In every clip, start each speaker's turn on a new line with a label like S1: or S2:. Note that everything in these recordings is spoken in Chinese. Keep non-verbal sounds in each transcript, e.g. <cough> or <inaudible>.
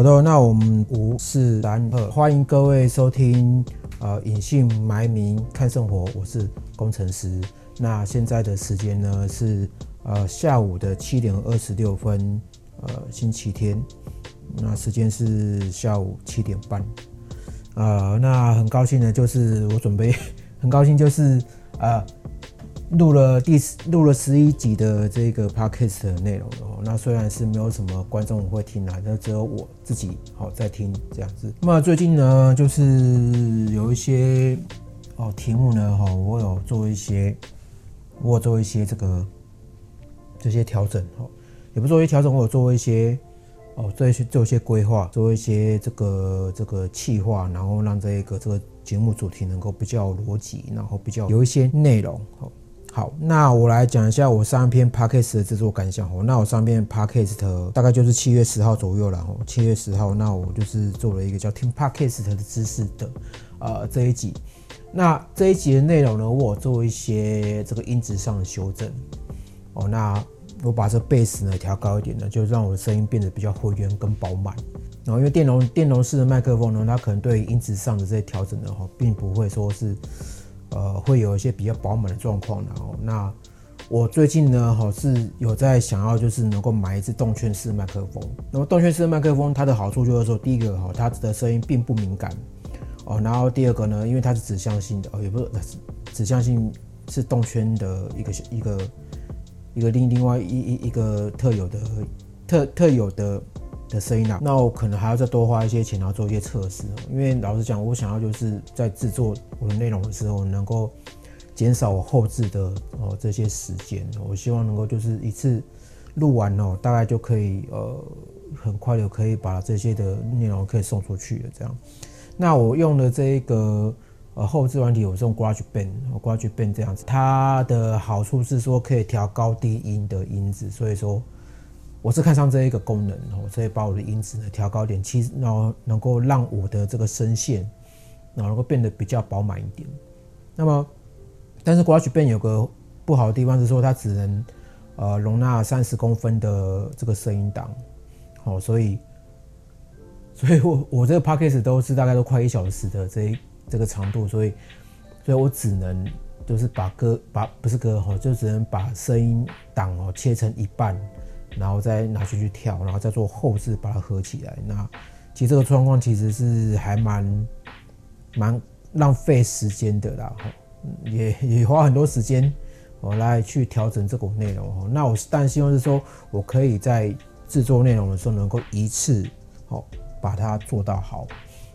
S1: 好的，那我们五四三二，欢迎各位收听呃隐姓埋名看生活，我是工程师。那现在的时间呢是呃下午的七点二十六分，呃星期天，那时间是下午七点半。呃，那很高兴呢，就是我准备 <laughs> 很高兴就是呃。录了第录了十一集的这个 podcast 的内容哦，那虽然是没有什么观众会听啊，那只有我自己好在听这样子。那么最近呢，就是有一些哦题目呢，哈，我有做一些，我有做一些这个这些调整哦，也不做一些调整，我有做一些哦，做一些做一些规划，做一些这个这个企划，然后让这个这个节目主题能够比较逻辑，然后比较有一些内容哦。好，那我来讲一下我上一篇 podcast 的制作感想哦。那我上篇 podcast 大概就是七月十号左右了哦。七月十号，那我就是做了一个叫听 podcast 的知识的呃这一集。那这一集的内容呢，我做一些这个音质上的修正哦。那我把这贝斯呢调高一点呢，就让我的声音变得比较浑圆跟饱满。然后因为电容电容式的麦克风呢，它可能对音质上的这些调整的话，并不会说是。呃，会有一些比较饱满的状况，然后那我最近呢，哈是有在想要就是能够买一支动圈式麦克风。那么动圈式麦克风它的好处就是说，第一个哈，它的声音并不敏感哦，然后第二个呢，因为它是指向性的哦，也不是指向性是动圈的一个一个一个另另外一一一个特有的特特有的。的声音啊，那我可能还要再多花一些钱，然后做一些测试。因为老实讲，我想要就是在制作我的内容的时候，能够减少我后置的哦这些时间。我希望能够就是一次录完哦，大概就可以呃很快的可以把这些的内容可以送出去了。这样，那我用的这一个呃后置软体，我是用 GarageBand，GarageBand 这样子，它的好处是说可以调高低音的音质，所以说。我是看上这一个功能哦，所以把我的音质呢调高点，其实然后能够让我的这个声线，然后能够变得比较饱满一点。那么，但是 g a r a g e b a n 有个不好的地方是说，它只能呃容纳三十公分的这个声音档，好，所以，所以 <laughs> 我我这个 Podcast 都是大概都快一小时的这这个长度，所以，所以我只能就是把歌把不是歌哈，就只能把声音档哦切成一半。然后再拿去去跳，然后再做后置把它合起来。那其实这个状况其实是还蛮蛮浪费时间的啦，也 <laughs> 也花很多时间我来去调整这个内容。那我但希望是说我可以在制作内容的时候能够一次哦把它做到好，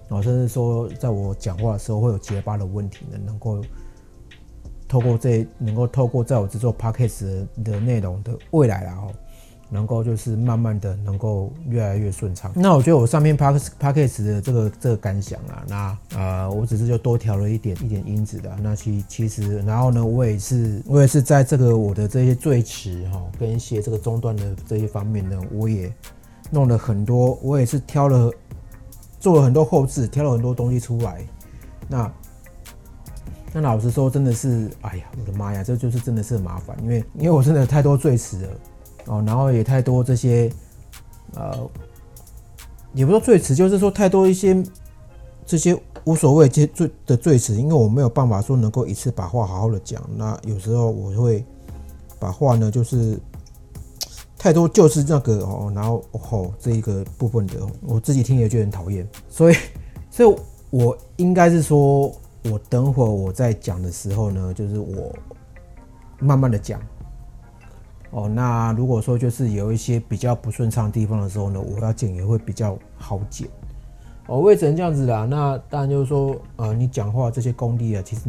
S1: 然后甚至说在我讲话的时候会有结巴的问题呢，能够透过这能够透过在我制作 podcast 的内容的未来然后。能够就是慢慢的能够越来越顺畅。那我觉得我上面 p a r k p a r k s 的这个这个感想啊，那呃我只是就多调了一点一点音质的。那其其实然后呢，我也是我也是在这个我的这些最迟哈跟一些这个中段的这些方面呢，我也弄了很多，我也是挑了做了很多后置，挑了很多东西出来。那那老实说，真的是哎呀，我的妈呀，这就是真的是很麻烦，因为因为我真的太多最迟了。哦，然后也太多这些，呃，也不说最词，就是说太多一些这些无所谓这最的最词，因为我没有办法说能够一次把话好好的讲。那有时候我会把话呢，就是太多就是那个哦，然后哦这一个部分的，我自己听也觉得很讨厌。所以，<laughs> 所以我应该是说，我等会我在讲的时候呢，就是我慢慢的讲。哦，那如果说就是有一些比较不顺畅的地方的时候呢，我要剪也会比较好剪。哦，我也只能这样子啦。那当然就是说，呃，你讲话这些功力啊，其实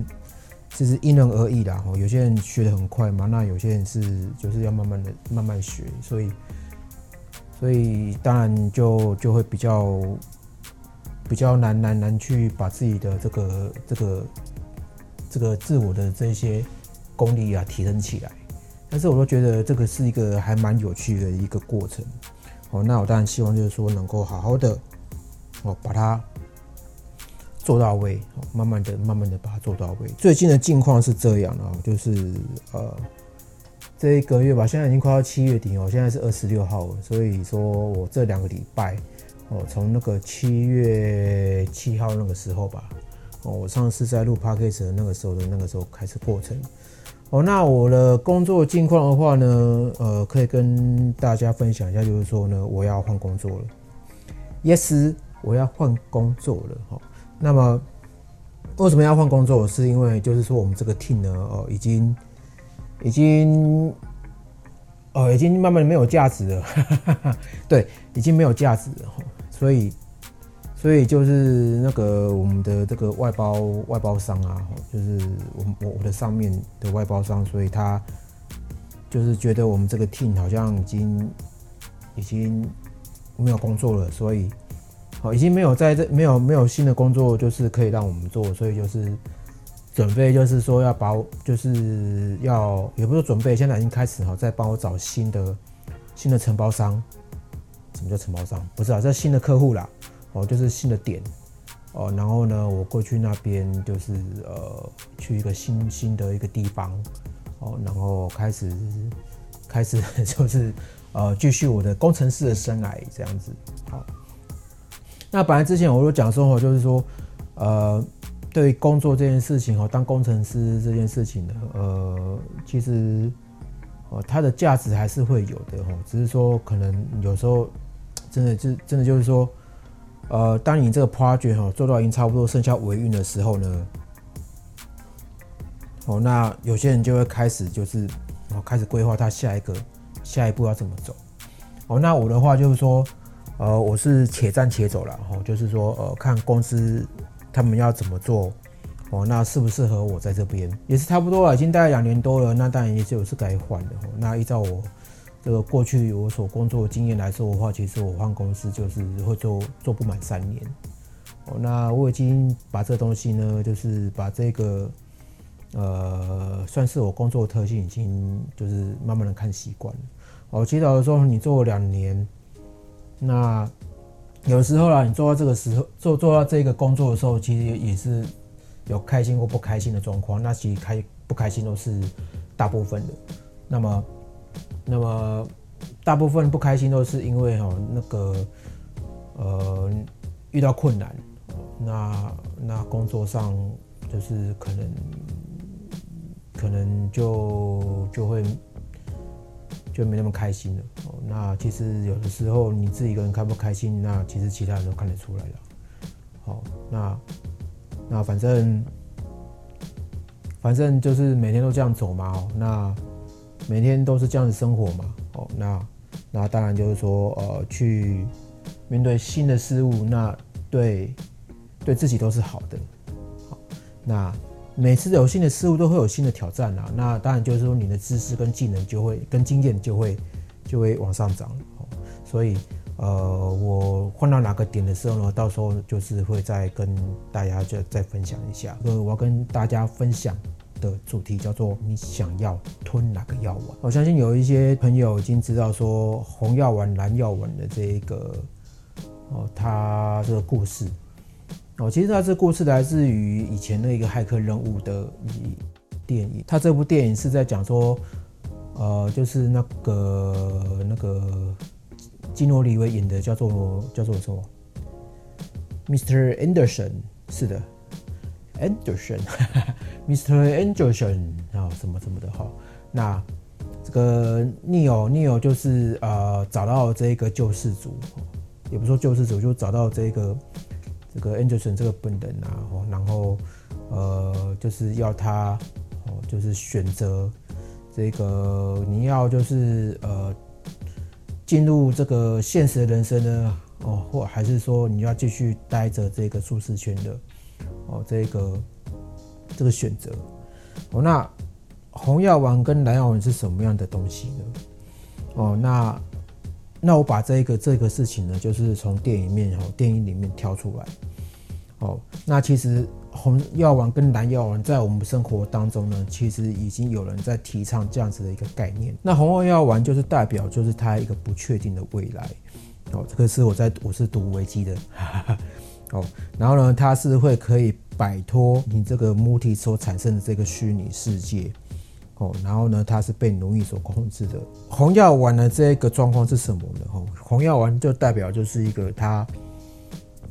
S1: 其实因人而异啦。哦，有些人学得很快嘛，那有些人是就是要慢慢的慢慢学，所以所以当然就就会比较比较难难难去把自己的这个这个这个自我的这些功力啊提升起来。但是我都觉得这个是一个还蛮有趣的一个过程，哦，那我当然希望就是说能够好好的，哦，把它做到位，哦，慢慢的、慢慢的把它做到位。最近的境况是这样的，就是呃，这一个月吧，现在已经快到七月底哦，现在是二十六号了，所以说我这两个礼拜哦，从那个七月七号那个时候吧，哦，我上次在录 p a c k a g e 的那个时候的那个时候开始过程。哦，那我的工作近况的话呢，呃，可以跟大家分享一下，就是说呢，我要换工作了。Yes，我要换工作了。哈，那么为什么要换工作？是因为就是说我们这个 team 呢，哦，已经已经哦，已经慢慢的没有价值了。<laughs> 对，已经没有价值了。所以。所以就是那个我们的这个外包外包商啊，就是我我我的上面的外包商，所以他就是觉得我们这个 team 好像已经已经没有工作了，所以好已经没有在这没有没有新的工作就是可以让我们做，所以就是准备就是说要把就是要也不是准备，现在已经开始哈，在帮我找新的新的承包商。什么叫承包商？不是啊，这新的客户啦。哦，就是新的点哦，然后呢，我过去那边就是呃，去一个新新的一个地方哦，然后开始开始 <laughs> 就是呃，继续我的工程师的生涯这样子。好，那本来之前我都讲说，就是说呃，对工作这件事情哦，当工程师这件事情呢，呃，其实哦，它的价值还是会有的哦，只是说可能有时候真的就真的就是说。呃，当你这个 project 哈做到已经差不多剩下尾运的时候呢，哦，那有些人就会开始就是哦开始规划他下一个下一步要怎么走。哦，那我的话就是说，呃，我是且战且走了哈，就是说呃看公司他们要怎么做，哦，那适不适合我在这边也是差不多了，已经大概两年多了，那当然也就是该换的。那依照我。这个过去我所工作的经验来说的话，其实我换公司就是会做做不满三年。哦，那我已经把这东西呢，就是把这个呃，算是我工作的特性，已经就是慢慢的看习惯了。哦，其实有的时候你做两年，那有时候啦，你做到这个时候做做到这个工作的时候，其实也是有开心或不开心的状况。那其实开不开心都是大部分的。那么。那么，大部分不开心都是因为哈那个呃遇到困难，那那工作上就是可能可能就就会就没那么开心了。哦那其实有的时候你自己一个人开不开心，那其实其他人都看得出来了。好，那那反正反正就是每天都这样走嘛。那每天都是这样子生活嘛，哦，那那当然就是说，呃，去面对新的事物，那对对自己都是好的。好，那每次有新的事物都会有新的挑战啦，那当然就是说你的知识跟技能就会跟经验就会就会往上涨。哦，所以呃，我换到哪个点的时候呢，到时候就是会再跟大家就再分享一下。呃，我要跟大家分享。的主题叫做你想要吞哪个药丸？我相信有一些朋友已经知道说红药丸、蓝药丸的这一个哦，它这个故事哦，其实它这个故事来自于以前的一个骇客任务的电影。它这部电影是在讲说，呃，就是那个那个基诺里维演的叫做叫做什么？Mr. Anderson，是的。Anderson，Mr. Anderson <laughs> 啊，什么什么的哈。那这个 Neil，Neil 就是呃找到这个救世主，也不说救世主，就找到这个这个 Anderson 这个本人啊，然后呃就是要他哦，就是选择这个你要就是呃进入这个现实的人生呢，哦，或还是说你要继续待着这个舒适圈的。哦，这个这个选择哦，那红药丸跟蓝药丸是什么样的东西呢？哦，那那我把这个这个事情呢，就是从电影面哦，电影里面挑出来。哦，那其实红药丸跟蓝药丸在我们生活当中呢，其实已经有人在提倡这样子的一个概念。那红药丸就是代表就是它一个不确定的未来。哦，这个是我在我是读维基的。哦，然后呢，它是会可以摆脱你这个母体所产生的这个虚拟世界，哦，然后呢，他是被奴役所控制的。红药丸的这个状况是什么呢？哦，红药丸就代表就是一个他，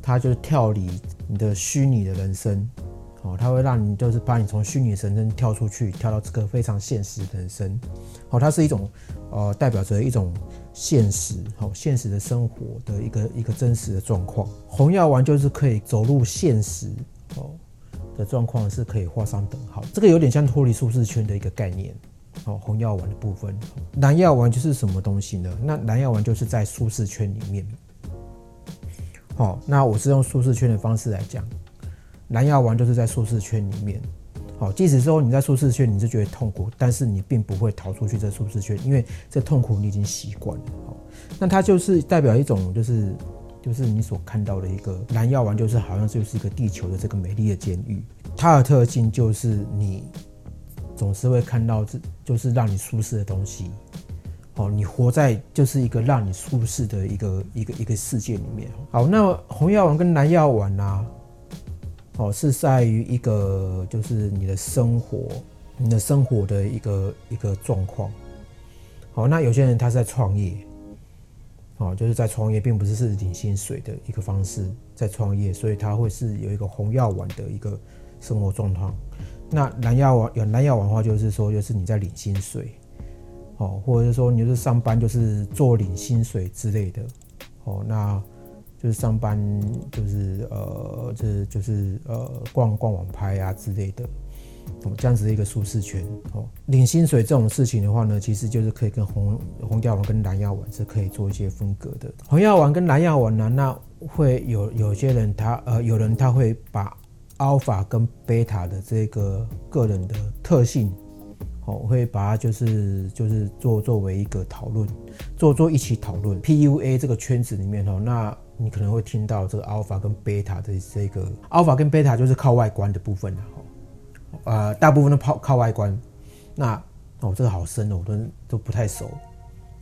S1: 他就是跳离你的虚拟的人生。哦，它会让你就是把你从虚拟人生跳出去，跳到这个非常现实的人生。哦，它是一种呃，代表着一种现实，好现实的生活的一个一个真实的状况。红药丸就是可以走入现实哦的状况，是可以画上等号。这个有点像脱离舒适圈的一个概念。哦，红药丸的部分，蓝药丸就是什么东西呢？那蓝药丸就是在舒适圈里面。好，那我是用舒适圈的方式来讲。蓝药丸就是在舒适圈里面，好，即使说你在舒适圈，你是觉得痛苦，但是你并不会逃出去这舒适圈，因为这痛苦你已经习惯了。好，那它就是代表一种，就是就是你所看到的一个蓝药丸，就是好像就是一个地球的这个美丽的监狱。它的特性就是你总是会看到这就是让你舒适的东西。哦，你活在就是一个让你舒适的一个一个一个世界里面。好，那红药丸跟蓝药丸呢？哦，是在于一个就是你的生活，你的生活的一个一个状况。好，那有些人他是在创业，哦，就是在创业，并不是是领薪水的一个方式在创业，所以他会是有一个红药丸的一个生活状况。那蓝药丸有蓝药丸的话，就是说，就是你在领薪水，哦，或者是说你就是上班就是做领薪水之类的，哦，那。就是上班，就是呃，这就是呃，逛逛网拍啊之类的，哦，这样子的一个舒适圈哦。领薪水这种事情的话呢，其实就是可以跟红红药丸跟蓝药丸是可以做一些分隔的。红药丸跟蓝药丸呢，那会有有些人他呃，有人他会把 alpha 跟 beta 的这个个人的特性。哦，会把它就是就是做作为一个讨论，做做一起讨论。PUA 这个圈子里面哦，那你可能会听到这个 alpha 跟 beta 的这个 alpha 跟 beta 就是靠外观的部分的哦，呃，大部分都靠靠外观。那哦，这个好深哦，我都都不太熟。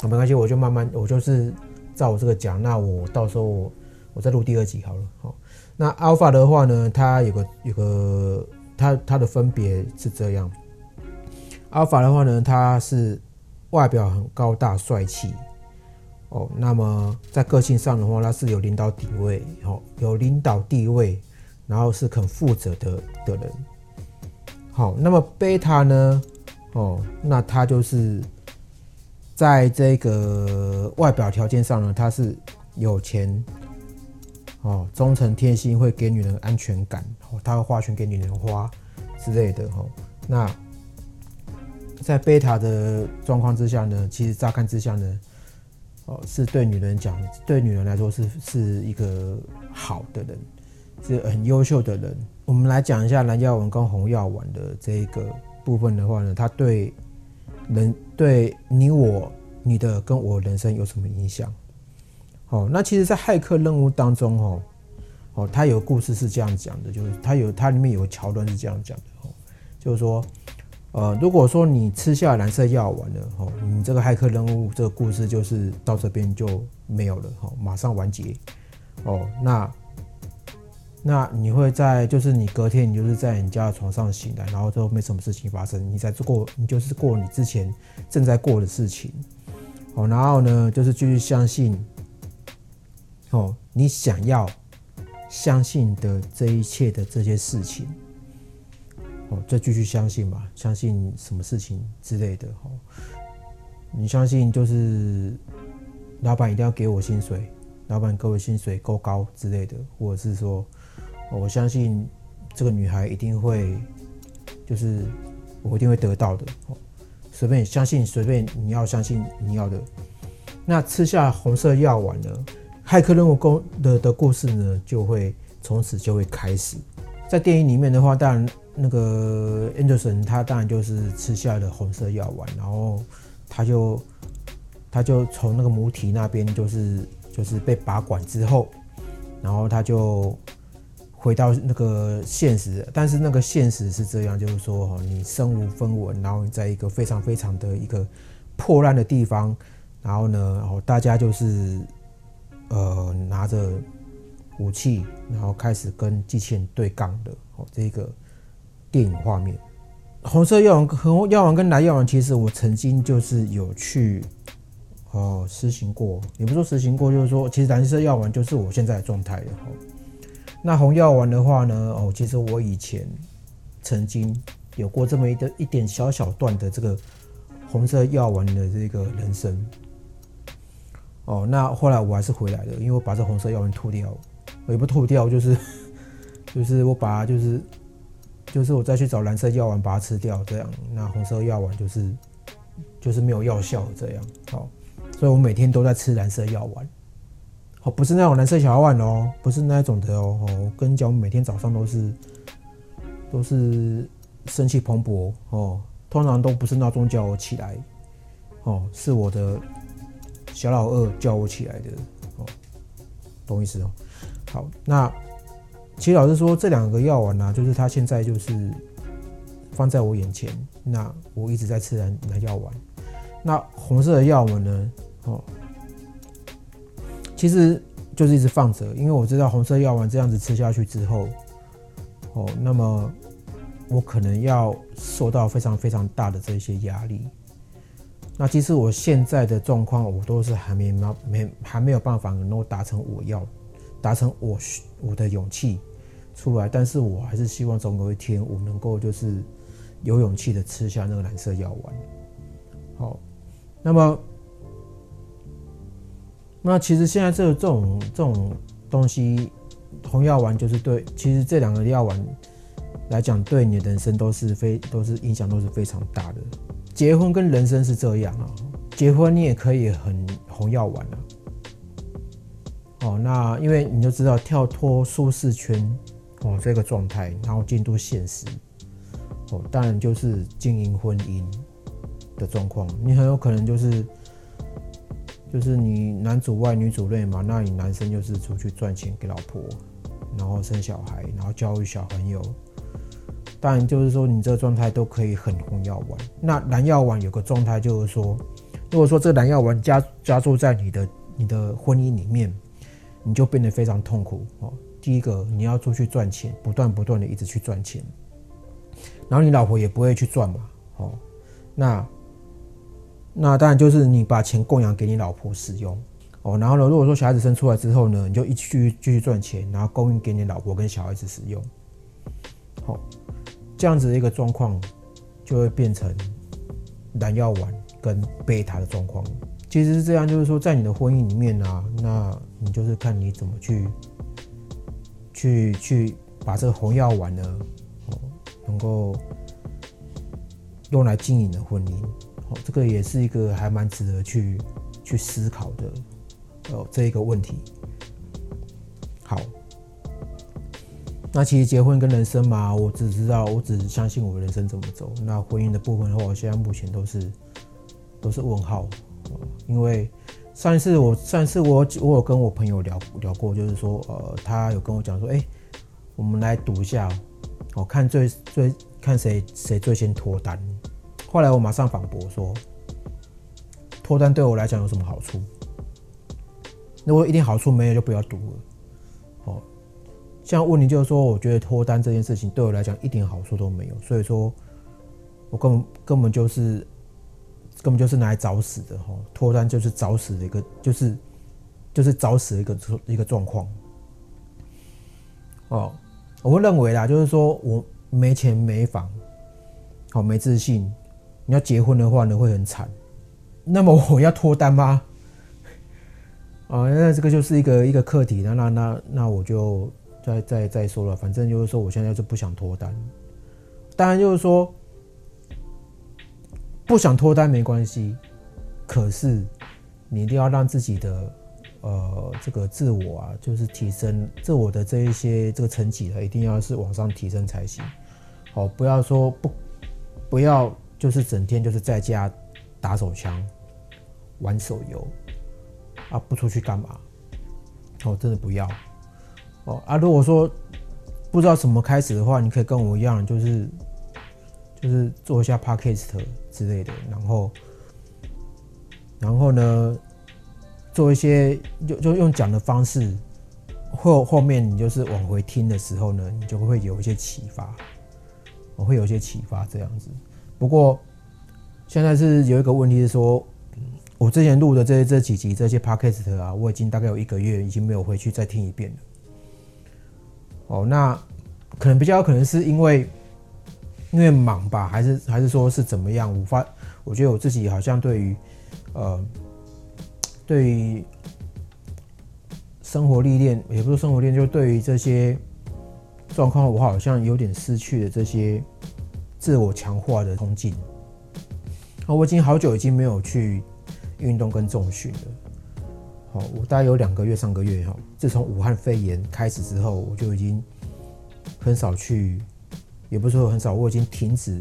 S1: 没关系，我就慢慢，我就是照我这个讲。那我到时候我再录第二集好了。好，那 alpha 的话呢，它有个有个它它的分别是这样。阿尔法的话呢，它是外表很高大帅气哦。那么在个性上的话，他是有领导地位，哦，有领导地位，然后是肯负责的的人。好，那么贝塔呢？哦，那他就是在这个外表条件上呢，他是有钱，哦，忠诚贴心，会给女人安全感，哦，他会花钱给女人花之类的，哦，那。在贝塔的状况之下呢，其实乍看之下呢，哦，是对女人讲，对女人来说是是一个好的人，是很优秀的人。我们来讲一下蓝药丸跟红药丸的这一个部分的话呢，它对人对你我你的跟我人生有什么影响？哦，那其实，在骇客任务当中，哦，哦，它有故事是这样讲的，就是它有它里面有桥段是这样讲的，哦，就是说。呃，如果说你吃下蓝色药丸了，哦，你这个骇客任务这个故事就是到这边就没有了，哦，马上完结，哦，那那你会在就是你隔天你就是在你家的床上醒来，然后都没什么事情发生，你在过你就是过你之前正在过的事情，哦，然后呢就是继续相信，哦，你想要相信的这一切的这些事情。再继续相信吧，相信什么事情之类的。哦，你相信就是老板一定要给我薪水，老板给我薪水够高之类的，或者是说，我相信这个女孩一定会，就是我一定会得到的。哦，随便相信，随便你要相信你要的。那吃下红色药丸呢？骇客任务工的的故事呢，就会从此就会开始。在电影里面的话，当然。那个 Anderson 他当然就是吃下了红色药丸，然后他就他就从那个母体那边就是就是被拔管之后，然后他就回到那个现实，但是那个现实是这样，就是说哈，你身无分文，然后在一个非常非常的一个破烂的地方，然后呢，然后大家就是呃拿着武器，然后开始跟机器人对杠的哦，这个。电影画面，红色药丸、红药丸跟蓝药丸，其实我曾经就是有去哦实行过，也不说实行过，就是说，其实蓝色药丸就是我现在的状态了。那红药丸的话呢，哦，其实我以前曾经有过这么一个一点小小段的这个红色药丸的这个人生。哦，那后来我还是回来了，因为我把这红色药丸吐掉，也不吐掉，就是 <laughs> 就是我把它就是就是我再去找蓝色药丸把它吃掉，这样，那红色药丸就是就是没有药效这样，好，所以我每天都在吃蓝色药丸，哦，不是那种蓝色小药丸哦，不是那种的哦，哦，跟你讲，我每天早上都是都是生气蓬勃哦，通常都不是闹钟叫我起来，哦，是我的。小老二叫我起来的哦，懂意思哦。好，那其实老实说这两个药丸呢，就是他现在就是放在我眼前，那我一直在吃蓝蓝药丸。那红色的药丸呢，哦，其实就是一直放着，因为我知道红色药丸这样子吃下去之后，哦，那么我可能要受到非常非常大的这些压力。那其实我现在的状况，我都是还没没还没有办法能够达成我要达成我我的勇气出来，但是我还是希望总有一天我能够就是有勇气的吃下那个蓝色药丸。好，那么那其实现在这这种这种东西，红药丸就是对，其实这两个药丸来讲，对你的人生都是非都是影响都是非常大的。结婚跟人生是这样啊，结婚你也可以很红药丸啊。哦，那因为你就知道跳脱舒适圈哦这个状态，然后进入现实哦，当然就是经营婚姻的状况，你很有可能就是就是你男主外女主内嘛，那你男生就是出去赚钱给老婆，然后生小孩，然后教育小朋友。当然，就是说你这个状态都可以很红药丸。那蓝药丸有个状态，就是说，如果说这蓝药丸加加注在你的你的婚姻里面，你就变得非常痛苦哦。第一个，你要出去赚钱，不断不断的一直去赚钱，然后你老婆也不会去赚嘛，哦，那那当然就是你把钱供养给你老婆使用哦。然后呢，如果说小孩子生出来之后呢，你就一去继续赚钱，然后供应给你老婆跟小孩子使用，好。这样子的一个状况，就会变成蓝药丸跟贝塔的状况。其实是这样，就是说，在你的婚姻里面啊，那你就是看你怎么去去去把这个红药丸呢，哦，能够用来经营的婚姻。哦，这个也是一个还蛮值得去去思考的哦，这一个问题。好。那其实结婚跟人生嘛，我只知道，我只相信我人生怎么走。那婚姻的部分的话，我现在目前都是都是问号。因为上一次我上一次我我有跟我朋友聊聊过，就是说，呃，他有跟我讲说，哎，我们来赌一下，哦，看最最看谁谁最先脱单。后来我马上反驳说，脱单对我来讲有什么好处？如果一点好处没有，就不要赌了。哦像问题就是说，我觉得脱单这件事情对我来讲一点好处都没有，所以说，我根本根本就是根本就是拿来找死的哈！脱单就是找死的一个，就是就是找死的一个一个状况。哦，我会认为啦，就是说我没钱没房，好没自信，你要结婚的话呢会很惨。那么我要脱单吗？啊，<laughs> 那这个就是一个一个课题，那那那那我就。再再再说了，反正就是说，我现在是不想脱单。当然就是说，不想脱单没关系，可是你一定要让自己的呃这个自我啊，就是提升自我的这一些这个成绩的，一定要是往上提升才行。好，不要说不不要就是整天就是在家打手枪、玩手游啊，不出去干嘛？哦，真的不要。哦啊，如果说不知道怎么开始的话，你可以跟我一样，就是就是做一下 podcast 之类的，然后然后呢，做一些就就用讲的方式，后后面你就是往回听的时候呢，你就会有一些启发。我会有一些启发这样子。不过现在是有一个问题是说，我之前录的这这几集这些 podcast 啊，我已经大概有一个月已经没有回去再听一遍了。哦，那可能比较可能是因为因为忙吧，还是还是说是怎么样？我发我觉得我自己好像对于呃对于生活历练，也不是生活历练，就对于这些状况，我好像有点失去了这些自我强化的冲劲。啊，我已经好久已经没有去运动跟重训了。好，我大概有两个月，上个月哈，自从武汉肺炎开始之后，我就已经很少去，也不是说很少，我已经停止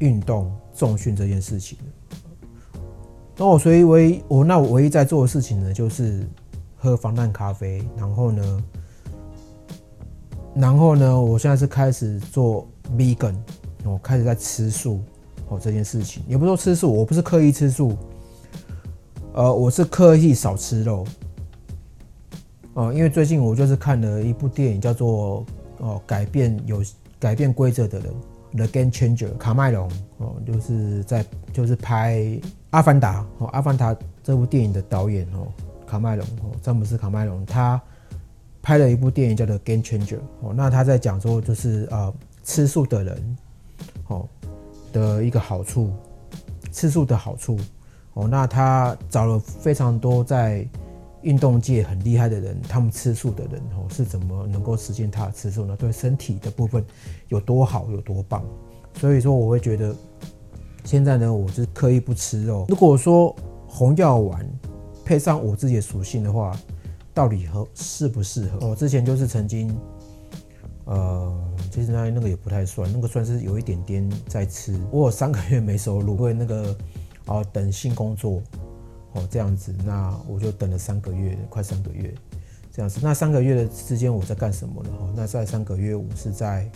S1: 运动重训这件事情。那我所以唯一我那我唯一在做的事情呢，就是喝防弹咖啡，然后呢，然后呢，我现在是开始做 vegan，我开始在吃素。哦，这件事情也不是说吃素，我不是刻意吃素，呃，我是刻意少吃肉。哦，因为最近我就是看了一部电影，叫做《哦改变有改变规则的人》The Game Changer，卡麦隆哦，就是在就是拍《阿凡达》哦，《阿凡达》这部电影的导演哦，卡麦隆哦，詹姆斯卡麦隆，他拍了一部电影叫做《Game Changer》哦，那他在讲说就是呃吃素的人哦。的一个好处，吃素的好处哦。那他找了非常多在运动界很厉害的人，他们吃素的人哦是怎么能够实现他的吃素呢？对身体的部分有多好，有多棒？所以说，我会觉得现在呢，我是刻意不吃肉。如果说红药丸配上我自己的属性的话，到底合适不适合？我之前就是曾经。呃，其实那那个也不太算，那个算是有一点点在吃。我有三个月没收入，因为那个哦等性工作哦这样子，那我就等了三个月，快三个月这样子。那三个月的之间我在干什么呢？哦，那在三个月我是在，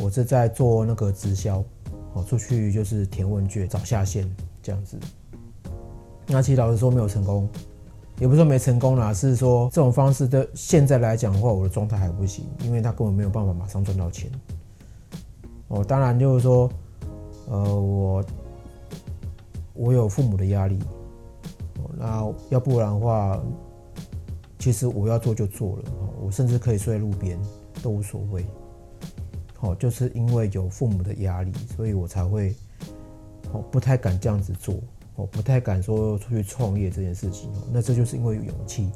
S1: 我是在做那个直销哦，出去就是填问卷找下线这样子。那其实老实说没有成功。也不是说没成功啦，是说这种方式的现在来讲的话，我的状态还不行，因为他根本没有办法马上赚到钱。哦，当然就是说，呃，我我有父母的压力，那要不然的话，其实我要做就做了，我甚至可以睡在路边都无所谓。好，就是因为有父母的压力，所以我才会，哦，不太敢这样子做。我不太敢说出去创业这件事情，那这就是因为有勇气。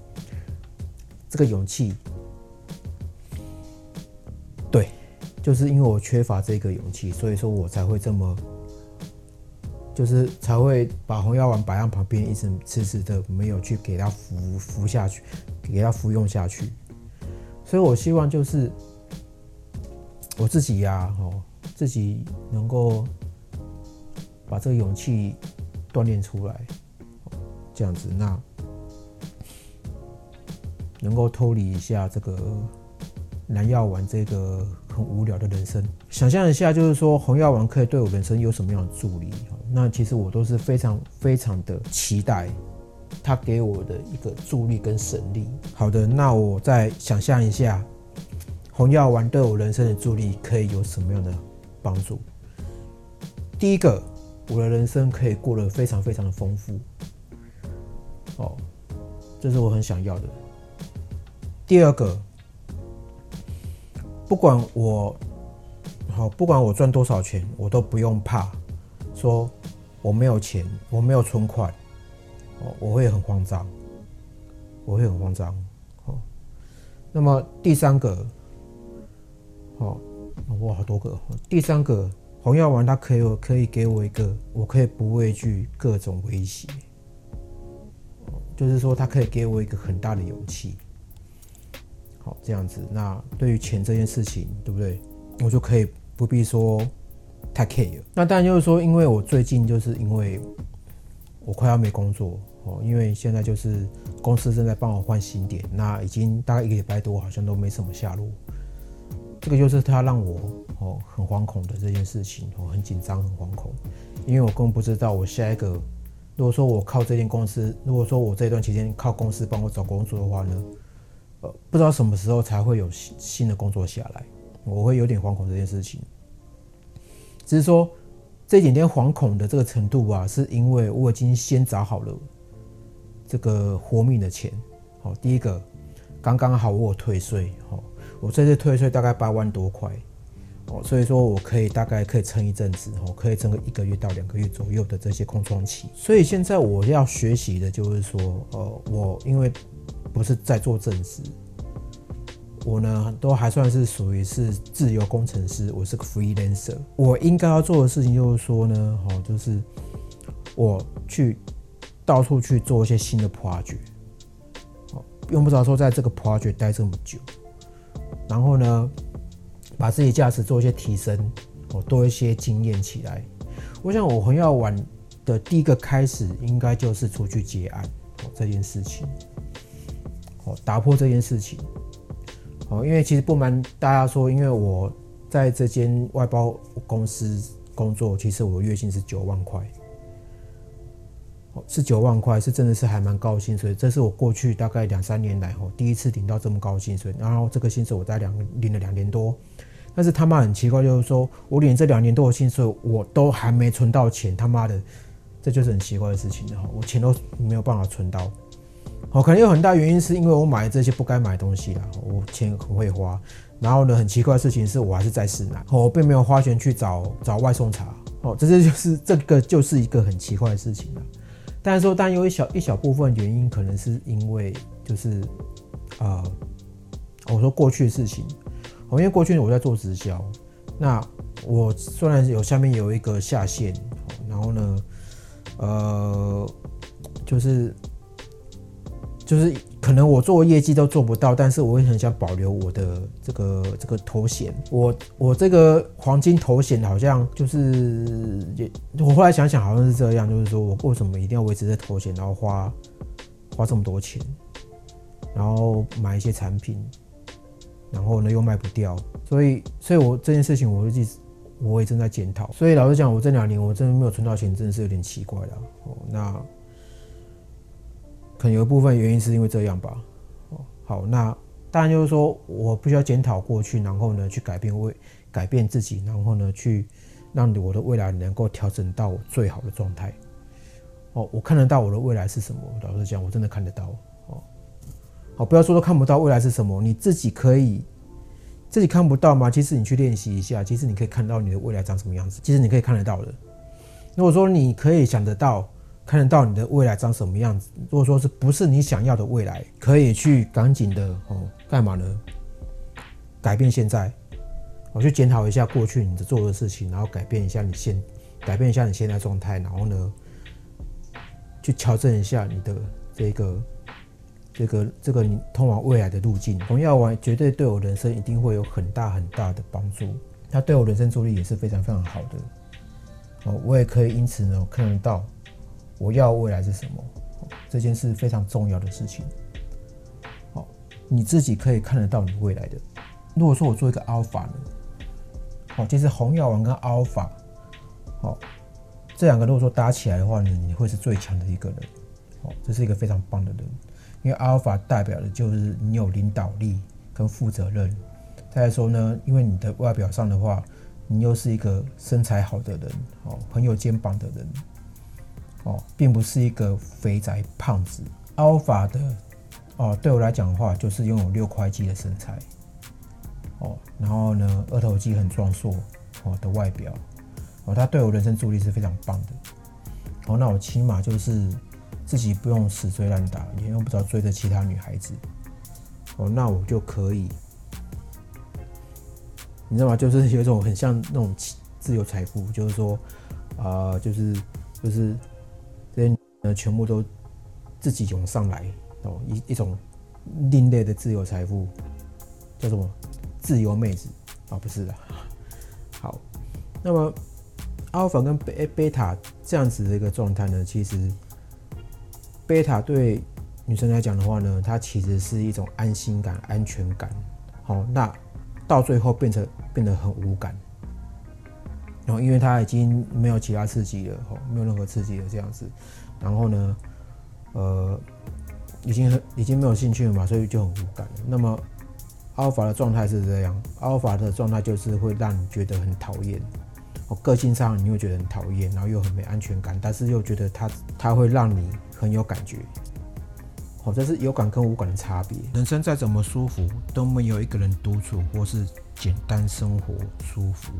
S1: 这个勇气，对，就是因为我缺乏这个勇气，所以说我才会这么，就是才会把红药丸摆在旁边，一直迟迟的没有去给他服服下去，给他服用下去。所以我希望就是我自己呀，哦，自己能够把这个勇气。锻炼出来，这样子，那能够脱离一下这个蓝药丸这个很无聊的人生。想象一下，就是说红药丸可以对我人生有什么样的助力？那其实我都是非常非常的期待它给我的一个助力跟神力。好的，那我再想象一下，红药丸对我人生的助力可以有什么样的帮助？第一个。我的人生可以过得非常非常的丰富，哦，这是我很想要的。第二个，不管我好，不管我赚多少钱，我都不用怕说我没有钱，我没有存款，哦，我会很慌张，我会很慌张，哦。那么第三个，哦，我好多个，第三个。红药丸它可以可以给我一个，我可以不畏惧各种威胁，就是说它可以给我一个很大的勇气。好，这样子，那对于钱这件事情，对不对？我就可以不必说太 care。那当然就是说，因为我最近就是因为我快要没工作哦，因为现在就是公司正在帮我换新点，那已经大概一个礼拜多，好像都没什么下落。这个就是他让我哦很惶恐的这件事情，我很紧张，很惶恐，因为我根本不知道我下一个，如果说我靠这间公司，如果说我这段期间靠公司帮我找工作的话呢，呃，不知道什么时候才会有新新的工作下来，我会有点惶恐这件事情。只是说这一点点惶恐的这个程度啊，是因为我已经先找好了这个活命的钱。好，第一个刚刚好我退税，好，我这次退税大概八万多块。哦，所以说我可以大概可以撑一阵子，哦，可以撑个一个月到两个月左右的这些空窗期。所以现在我要学习的就是说，呃，我因为不是在做正职，我呢都还算是属于是自由工程师，我是个 freelancer。我应该要做的事情就是说呢，哦，就是我去到处去做一些新的 project，哦，用不着说在这个 project 待这么久，然后呢。把自己价值做一些提升，哦，多一些经验起来。我想我很要玩的第一个开始，应该就是出去结案哦这件事情，打破这件事情，哦，因为其实不瞒大家说，因为我在这间外包公司工作，其实我的月薪是九万块，哦，是九万块，是真的是还蛮高薪水。这是我过去大概两三年来哦第一次领到这么高薪水，然后这个薪水我在两领了两年多。但是他妈很奇怪，就是说我领这两年多的薪水，我都还没存到钱，他妈的，这就是很奇怪的事情哈，我钱都没有办法存到。好，可能有很大原因是因为我买这些不该买的东西啦，我钱很会花。然后呢，很奇怪的事情是我还是在市南，我并没有花钱去找找外送茶。哦，这些就是这个就是一个很奇怪的事情了。但是说，但有一小一小部分原因，可能是因为就是啊，我说过去的事情。哦，因为过去我在做直销，那我虽然有下面有一个下线，然后呢，呃，就是就是可能我做业绩都做不到，但是我也很想保留我的这个这个头衔。我我这个黄金头衔好像就是也，我后来想想好像是这样，就是说我为什么一定要维持这头衔，然后花花这么多钱，然后买一些产品。然后呢，又卖不掉，所以，所以我这件事情，我一直，我也正在检讨。所以老实讲，我这两年我真的没有存到钱，真的是有点奇怪了。哦，那可能有一部分原因是因为这样吧。哦，好，那当然就是说我不需要检讨过去，然后呢，去改变未改变自己，然后呢，去让我的未来能够调整到最好的状态。哦，我看得到我的未来是什么？老实讲，我真的看得到。哦好，不要说都看不到未来是什么，你自己可以自己看不到吗？其实你去练习一下，其实你可以看到你的未来长什么样子。其实你可以看得到的。如果说你可以想得到、看得到你的未来长什么样子，如果说是不是你想要的未来，可以去赶紧的哦，干嘛呢？改变现在，我去检讨一下过去你的做的事情，然后改变一下你现，改变一下你现在状态，然后呢，去调整一下你的这个。这个这个你通往未来的路径，红药丸绝对对我人生一定会有很大很大的帮助。它对我人生助力也是非常非常好的。哦，我也可以因此呢看得到我要未来是什么，这件事非常重要的事情。好，你自己可以看得到你未来的。如果说我做一个 alpha 呢，好，其实红药丸跟 alpha，好，这两个如果说搭起来的话呢，你会是最强的一个人。好，这是一个非常棒的人。因为阿尔法代表的就是你有领导力跟负责任。再来说呢，因为你的外表上的话，你又是一个身材好的人，哦，很有肩膀的人，哦，并不是一个肥宅胖子。阿尔法的，哦，对我来讲的话，就是拥有六块肌的身材，哦，然后呢，二头肌很壮硕，哦的外表，哦，他对我人生助力是非常棒的。哦，那我起码就是。自己不用死追烂打，也用不着追着其他女孩子，哦，那我就可以，你知道吗？就是有一种很像那种自由财富，就是说，啊，就是就是全部都自己涌上来哦，一一种另类的自由财富，叫什么？自由妹子啊？不是的。好，那么阿尔法跟贝贝塔这样子的一个状态呢，其实。贝塔对女生来讲的话呢，它其实是一种安心感、安全感。好，那到最后变成变得很无感，然后因为它已经没有其他刺激了，吼，没有任何刺激了这样子，然后呢，呃，已经很已经没有兴趣了嘛，所以就很无感。那么，alpha 的状态是这样，alpha 的状态就是会让你觉得很讨厌，哦，个性上你会觉得很讨厌，然后又很没安全感，但是又觉得它它会让你很有感觉，哦，这是有感跟无感的差别。人生再怎么舒服，都没有一个人独处或是简单生活舒服。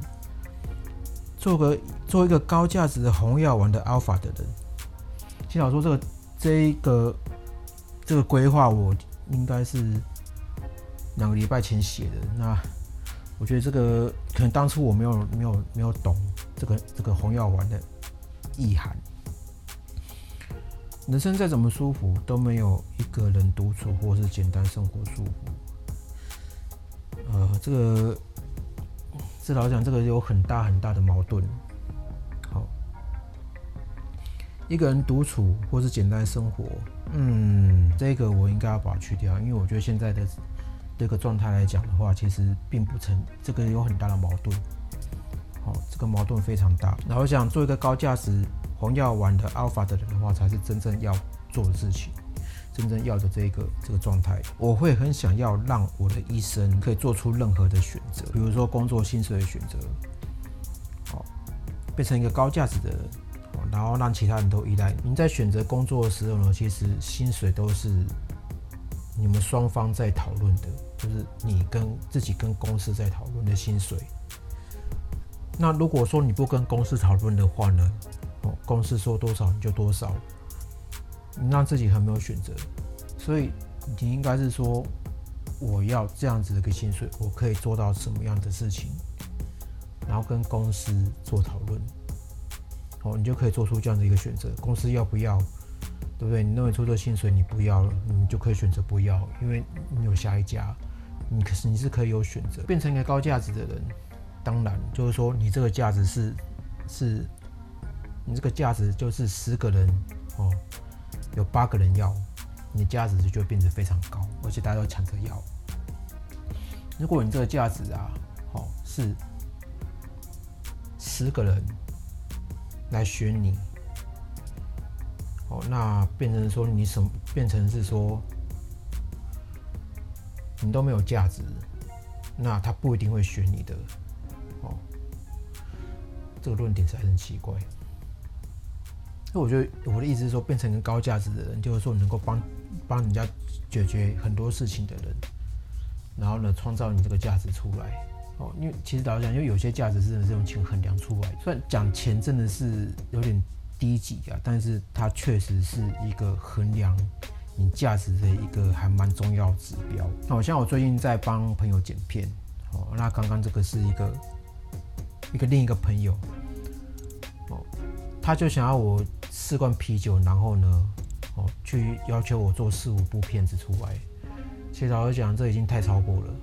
S1: 做个做一个高价值的红药丸的 alpha 的人，至少说这个这一个这个规划，我应该是两个礼拜前写的。那我觉得这个可能当初我没有没有没有懂这个这个红药丸的意涵。人生再怎么舒服，都没有一个人独处或是简单生活舒服。呃，这个。是老讲这个有很大很大的矛盾。一个人独处或是简单生活，嗯，这个我应该要把它去掉，因为我觉得现在的这个状态来讲的话，其实并不成，这个有很大的矛盾。好，这个矛盾非常大。然后想做一个高价值黄药丸的 alpha 的人的话，才是真正要做的事情。真正要的这个这个状态，我会很想要让我的一生可以做出任何的选择，比如说工作薪水的选择，好，变成一个高价值的人，然后让其他人都依赖。你在选择工作的时候呢，其实薪水都是你们双方在讨论的，就是你跟自己跟公司在讨论的薪水。那如果说你不跟公司讨论的话呢，哦，公司说多少你就多少。你让自己很没有选择，所以你应该是说，我要这样子的一个薪水，我可以做到什么样的事情，然后跟公司做讨论，哦，你就可以做出这样的一个选择。公司要不要，对不对？你认为出这薪水你不要了，你就可以选择不要，因为你有下一家，你可是你是可以有选择，变成一个高价值的人。当然，就是说你这个价值是是，你这个价值就是十个人哦。有八个人要，你的价值就变得非常高，而且大家都抢着要。如果你这个价值啊，哦是十个人来选你，哦那变成说你什么变成是说你都没有价值，那他不一定会选你的。哦，这个论点是很奇怪。那我觉得我的意思是说，变成一个高价值的人，就是说能够帮帮人家解决很多事情的人，然后呢，创造你这个价值出来。哦，因为其实老实讲，因为有些价值真的是用钱衡量出来。虽然讲钱真的是有点低级啊，但是它确实是一个衡量你价值的一个还蛮重要指标。那我像我最近在帮朋友剪片，哦，那刚刚这个是一个一个另一个朋友，哦，他就想要我。四罐啤酒，然后呢，哦，去要求我做四五部片子出来。其实老实讲，这已经太超过了，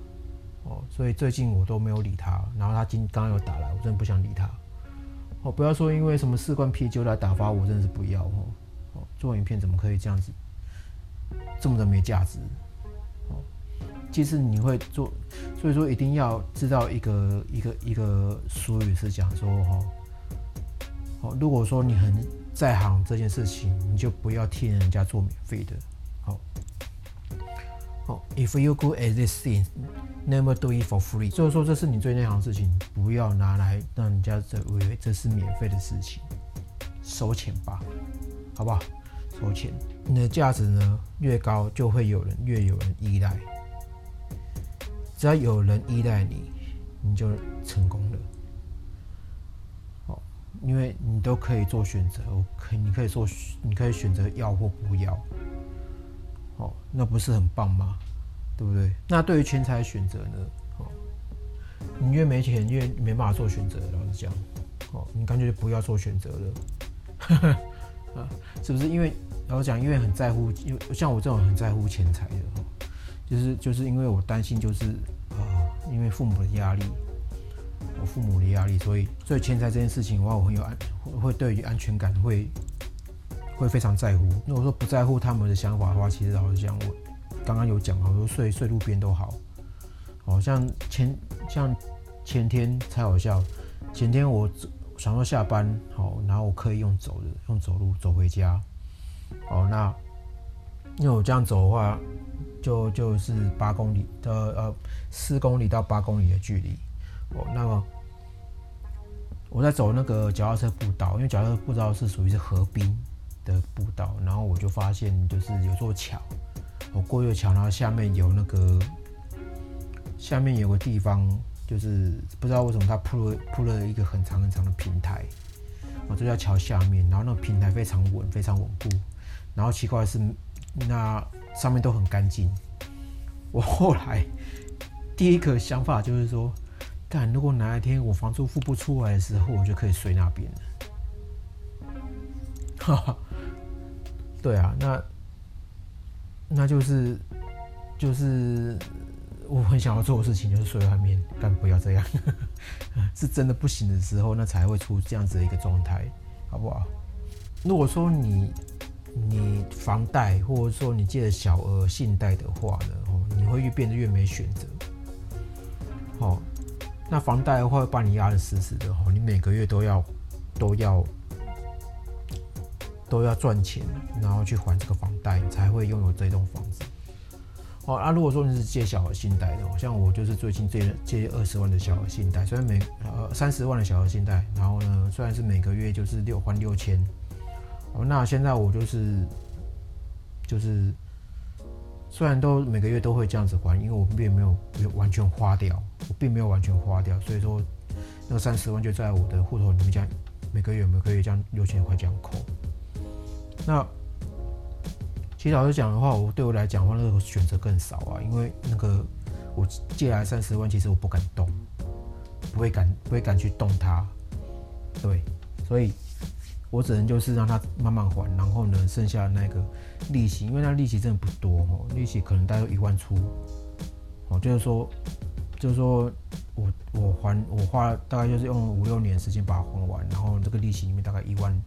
S1: 哦，所以最近我都没有理他。然后他今刚刚又打来，我真的不想理他。哦，不要说因为什么四罐啤酒来打发我，真的是不要哦。哦，做影片怎么可以这样子，这么的没价值？哦，其实你会做，所以说一定要知道一个一个一个俗语是讲说，哈，哦，如果说你很在行这件事情，你就不要替人家做免费的。好，好，If you good at this thing, never do it for free。就是说，这是你最内行的事情，不要拿来让人家这以为这是免费的事情，收钱吧，好不好？收钱，你的价值呢越高，就会有人越有人依赖。只要有人依赖你，你就成功了。因为你都可以做选择，可你可以做，你可以选择要或不要，哦，那不是很棒吗？对不对？那对于钱财选择呢？哦，你越没钱越没办法做选择，老实讲，哦，你干脆就不要做选择了，<laughs> 啊，是不是？因为老实讲，因为很在乎，因为像我这种很在乎钱财的，就是就是因为我担心，就是啊，因为父母的压力。我父母的压力，所以所以钱财这件事情的话，我很有安，会对于安全感会会非常在乎。如果说不在乎他们的想法的话，其实老实讲，我刚刚有讲好多睡睡路边都好。好像前像前天才好笑，前天我想说下班好，然后我可以用走的，用走路走回家。哦，那因为我这样走的话，就就是八公里的呃四公里到八公里的距离哦。那么我在走那个脚踏车步道，因为脚踏车步道是属于是河滨的步道，然后我就发现就是有座桥，我过这个桥，然后下面有那个下面有个地方，就是不知道为什么它铺了铺了一个很长很长的平台，我就在桥下面，然后那个平台非常稳，非常稳固，然后奇怪的是那上面都很干净。我后来第一个想法就是说。但如果哪一天我房租付不出来的时候，我就可以睡那边了。<laughs> 哈哈，对啊，那那就是就是我很想要做的事情，就是睡外面。但不要这样，<laughs> 是真的不行的时候，那才会出这样子的一个状态，好不好？如果说你你房贷或者说你借的小额信贷的话呢，哦，你会越变得越没选择，哦。那房贷的话会把你压得死死的哦，你每个月都要都要都要赚钱，然后去还这个房贷，才会拥有这栋房子。哦，那如果说你是借小额信贷的，像我就是最近借借二十万的小额信贷，虽然每呃三十万的小额信贷，然后呢虽然是每个月就是六还六千，哦，那现在我就是就是。虽然都每个月都会这样子还，因为我并没有完全花掉，我并没有完全花掉，所以说那三十万就在我的户头里面，这样每个月每个月这样六千块这样扣。那其实老实讲的话，我对我来讲的话，那个选择更少啊，因为那个我借来三十万，其实我不敢动，不会敢不会敢去动它，对，所以。我只能就是让他慢慢还，然后呢，剩下那个利息，因为那利息真的不多哦，利息可能大概一万出，哦，就是说，就是说我我还我花大概就是用五六年时间把它还完，然后这个利息里面大概一万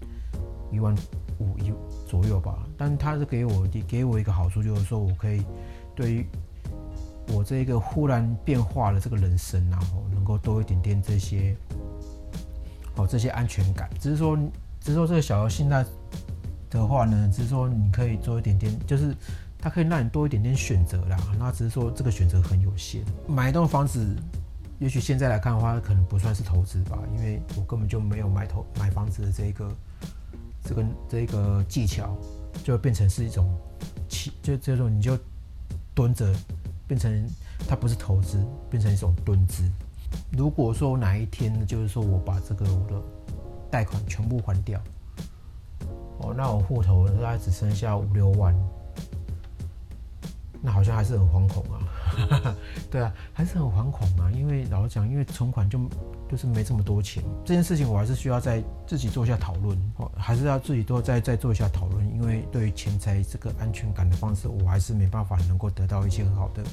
S1: 一万五一左右吧。但他是给我给我一个好处，就是说我可以对于我这个忽然变化的这个人生，然后能够多一点点这些哦这些安全感，只是说。只是说这个小游戏那的话呢，只是说你可以做一点点，就是它可以让你多一点点选择啦。那只是说这个选择很有限。买一栋房子，也许现在来看的话，可能不算是投资吧，因为我根本就没有买投买房子的这一个这个这个技巧，就变成是一种就这种你就蹲着，变成它不是投资，变成一种蹲资。如果说哪一天就是说我把这个我的贷款全部还掉，哦，那我户头大概只剩下五六万，那好像还是很惶恐啊。<laughs> 对啊，还是很惶恐啊，因为老实讲，因为存款就就是没这么多钱，这件事情我还是需要再自己做一下讨论，哦，还是要自己多再再做一下讨论，因为对于钱财这个安全感的方式，我还是没办法能够得到一些很好的，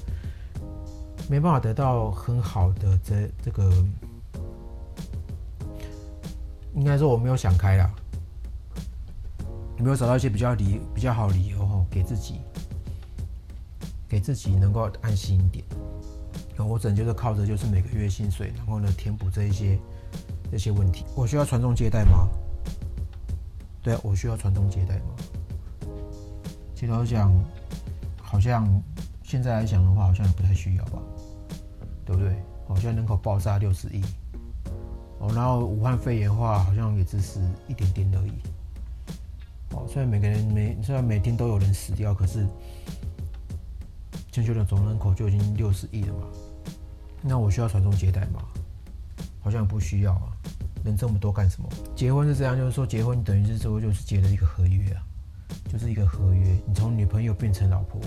S1: 没办法得到很好的这这个。应该说我没有想开啦，没有找到一些比较理比较好理由哈，给自己给自己能够安心一点。那我只能就是靠着就是每个月薪水，然后呢填补这一些这些问题。我需要传宗接代吗？对啊，我需要传宗接代吗？其实我讲，好像现在来讲的话，好像也不太需要吧，对不对？好像人口爆炸六十亿。哦，然后武汉肺炎的话，好像也只是一点点而已。哦，虽然每个人每虽然每天都有人死掉，可是全球的总人口就已经六十亿了嘛。那我需要传宗接代吗？好像不需要啊。人这么多干什么？结婚是这样，就是说结婚等于是说就是结了一个合约啊，就是一个合约。你从女朋友变成老婆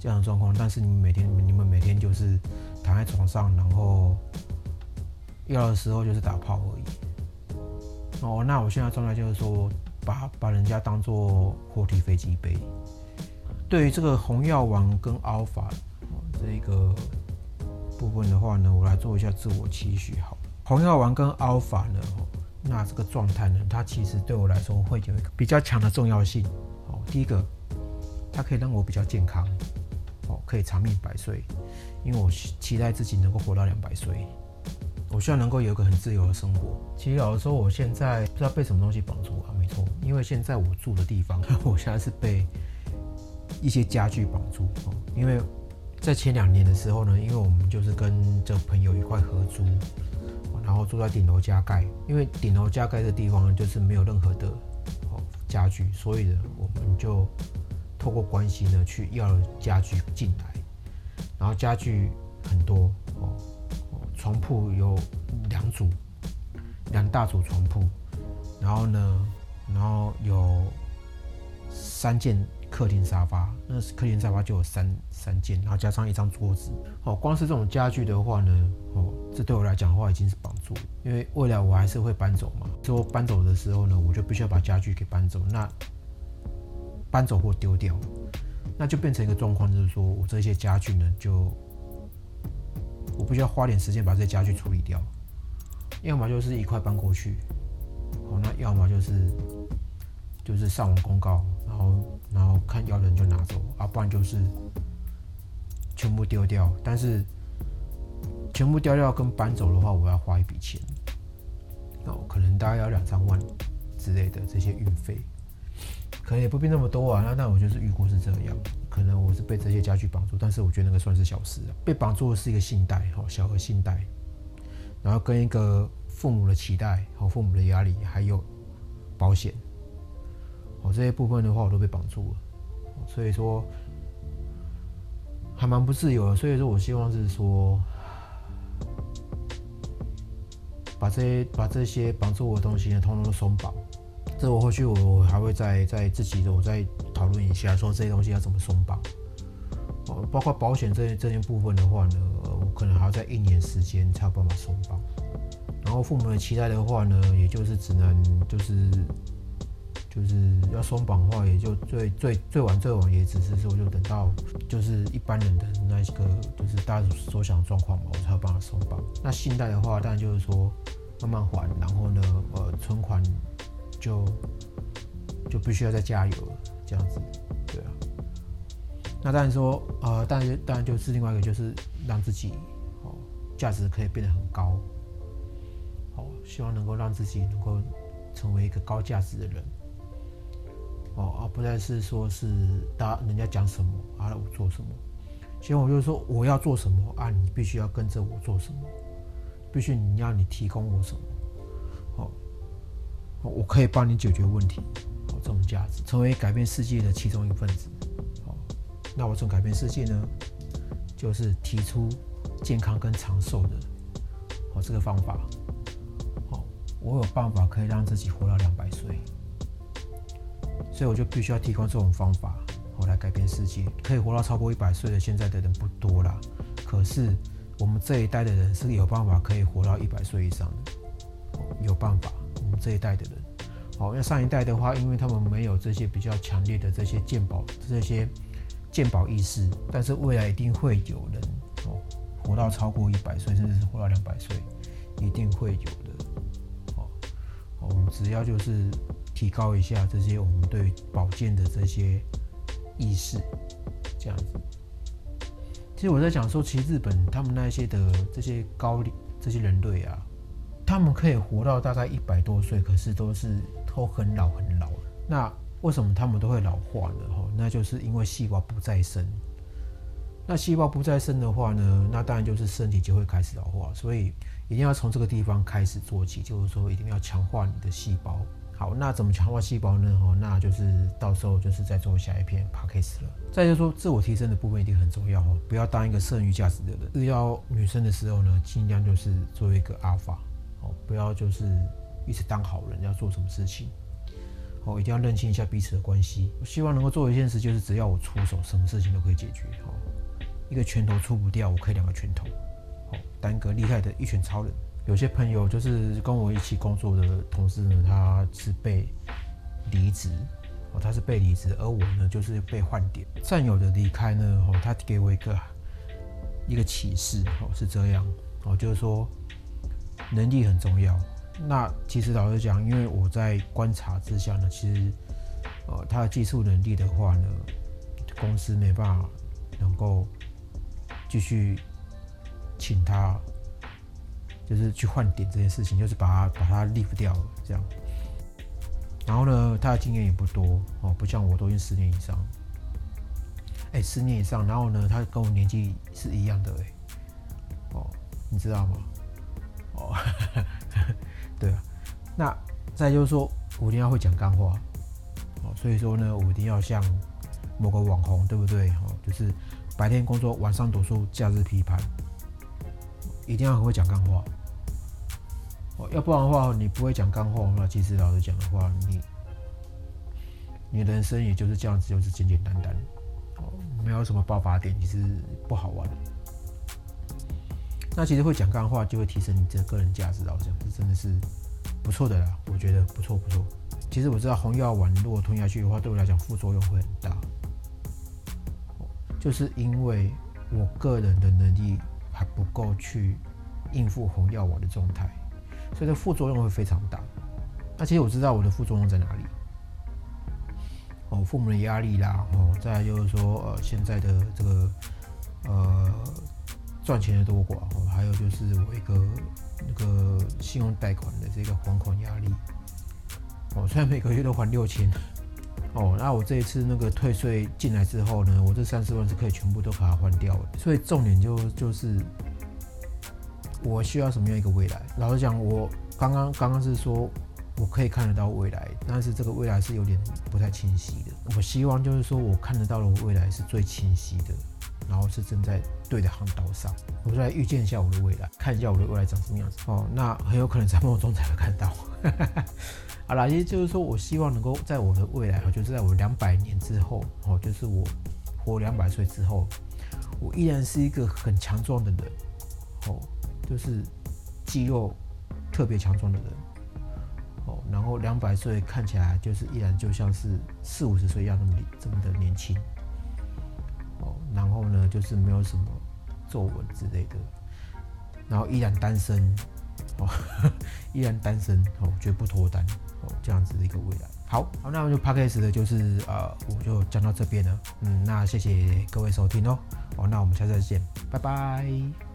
S1: 这样的状况，但是你们每天你们每天就是躺在床上，然后。要的时候就是打炮而已。哦，那我现在状态就是说，把把人家当做货梯飞机杯。对于这个红药丸跟 alpha 这一个部分的话呢，我来做一下自我期许。好，红药丸跟 alpha 呢，那这个状态呢，它其实对我来说会有一个比较强的重要性。哦，第一个，它可以让我比较健康，哦，可以长命百岁，因为我期待自己能够活到两百岁。我希望能够有一个很自由的生活。其实有的时候，我现在不知道被什么东西绑住啊。没错，因为现在我住的地方，<laughs> 我现在是被一些家具绑住哦，因为在前两年的时候呢，因为我们就是跟这朋友一块合租，然后住在顶楼加盖，因为顶楼加盖的地方就是没有任何的哦家具，所以呢，我们就透过关系呢去要了家具进来，然后家具很多哦，床铺有两组，两大组床铺，然后呢，然后有三件。客厅沙发，那客厅沙发就有三三件，然后加上一张桌子。哦，光是这种家具的话呢，哦，这对我来讲的话已经是绑住，因为未来我还是会搬走嘛。说搬走的时候呢，我就必须要把家具给搬走。那搬走或丢掉，那就变成一个状况，就是说我这些家具呢，就我必须要花点时间把这些家具处理掉。要么就是一块搬过去，哦，那要么就是就是上网公告。然后，然后看要人就拿走啊，不然就是全部丢掉。但是全部丢掉跟搬走的话，我要花一笔钱，哦，可能大概要两三万之类的这些运费，可能也不必那么多啊。那那我就是预估是这样，可能我是被这些家具绑住，但是我觉得那个算是小事啊。被绑住的是一个信贷，哦，小额信贷，然后跟一个父母的期待和父母的压力，还有保险。这些部分的话，我都被绑住了，所以说还蛮不自由的。所以说我希望是说，把这些把这些绑住我的东西呢，通通都松绑。这我后续我还会再再自己的我再讨论一下，说这些东西要怎么松绑。哦，包括保险这这些部分的话呢，我可能还要在一年时间才有办法松绑。然后父母的期待的话呢，也就是只能就是。就是要松绑的话，也就最最最晚最晚也只是说，就等到就是一般人的那一个，就是大家所想的状况嘛，我才会帮他松绑。那信贷的话，当然就是说慢慢还，然后呢，呃，存款就就必须要再加油了，这样子，对啊。那当然说，呃，当然当然就是另外一个，就是让自己哦价值可以变得很高，好，希望能够让自己能够成为一个高价值的人。哦，而不再是说是大人家讲什么啊，我做什么。其望我就说，我要做什么啊，你必须要跟着我做什么，必须你要你提供我什么。哦，我可以帮你解决问题。哦，这种价值，成为改变世界的其中一份子。哦，那我怎么改变世界呢？就是提出健康跟长寿的哦这个方法。哦，我有办法可以让自己活到两百岁。所以我就必须要提供这种方法，我来改变世界。可以活到超过一百岁的现在的人不多啦，可是我们这一代的人是有办法可以活到一百岁以上的，有办法。我们这一代的人，哦，那上一代的话，因为他们没有这些比较强烈的这些鉴宝这些鉴宝意识，但是未来一定会有人哦活到超过一百岁，甚至是活到两百岁，一定会有的。哦，我们只要就是。提高一下这些我们对保健的这些意识，这样子。其实我在讲说，其实日本他们那些的这些高龄这些人类啊，他们可以活到大概一百多岁，可是都是都很老很老。那为什么他们都会老化呢？哈，那就是因为细胞不再生。那细胞不再生的话呢，那当然就是身体就会开始老化。所以一定要从这个地方开始做起，就是说一定要强化你的细胞。好，那怎么强化细胞呢？哦，那就是到时候就是再做下一篇 p a c k a g e 了。再就是说，自我提升的部分一定很重要哦，不要当一个剩余价值的人。遇到女生的时候呢，尽量就是做一个 alpha，哦，不要就是一直当好人，要做什么事情，哦，一定要认清一下彼此的关系。我希望能够做一件事，就是只要我出手，什么事情都可以解决。哦，一个拳头出不掉，我可以两个拳头，哦，当个厉害的一拳超人。有些朋友就是跟我一起工作的同事呢，他是被离职哦，他是被离职，而我呢就是被换点。战友的离开呢，哦，他给我一个一个启示哦，是这样哦，就是说能力很重要。那其实老实讲，因为我在观察之下呢，其实呃他的技术能力的话呢，公司没办法能够继续请他。就是去换点这件事情，就是把它把它 leave 掉了这样。然后呢，他的经验也不多哦，不像我都已经十年以上。哎，十年以上，然后呢，他跟我年纪是一样的，哎，哦，你知道吗？哦，<laughs> 对啊，那再就是说，我一定要会讲干话，哦，所以说呢，我一定要像某个网红，对不对？哦，就是白天工作，晚上读书，假日批判，一定要很会讲干话，要不然的话，你不会讲干话，那其实老实讲的话，你。你人生也就是这样子，就是简简单单，哦，没有什么爆发点，其实不好玩。那其实会讲干话，就会提升你这个人价值，老实讲，这真的是不错的啦，我觉得不错不错。其实我知道红药丸如果吞下去的话，对我来讲副作用会很大，就是因为我个人的能力还不够去应付红药丸的状态，所以这副作用会非常大。那其实我知道我的副作用在哪里。哦，父母的压力啦，哦，再来就是说，呃，现在的这个，呃，赚钱的多寡，哦，还有就是我一个那个信用贷款的这个还款压力，哦，虽然每个月都还六千，哦，那我这一次那个退税进来之后呢，我这三十万是可以全部都把它还掉的，所以重点就就是我需要什么样一个未来？老实讲，我刚刚刚刚是说。我可以看得到未来，但是这个未来是有点不太清晰的。我希望就是说我看得到的未来是最清晰的，然后是正在对的航道上。我就来预见一下我的未来，看一下我的未来长什么样子。哦，那很有可能在梦中才会看到。好了，也就是说，我希望能够在我的未来，就是在我两百年之后，哦，就是我活两百岁之后，我依然是一个很强壮的人，哦，就是肌肉特别强壮的人。哦，然后两百岁看起来就是依然就像是四五十岁一样那么这么的年轻。哦，然后呢，就是没有什么皱纹之类的，然后依然单身，哦，<laughs> 依然单身，哦，绝不脱单，哦，这样子的一个未来。好，好，那我就 p a c k a g e 的就是呃，我就讲到这边了。嗯，那谢谢各位收听哦。哦，那我们下次再见，拜拜。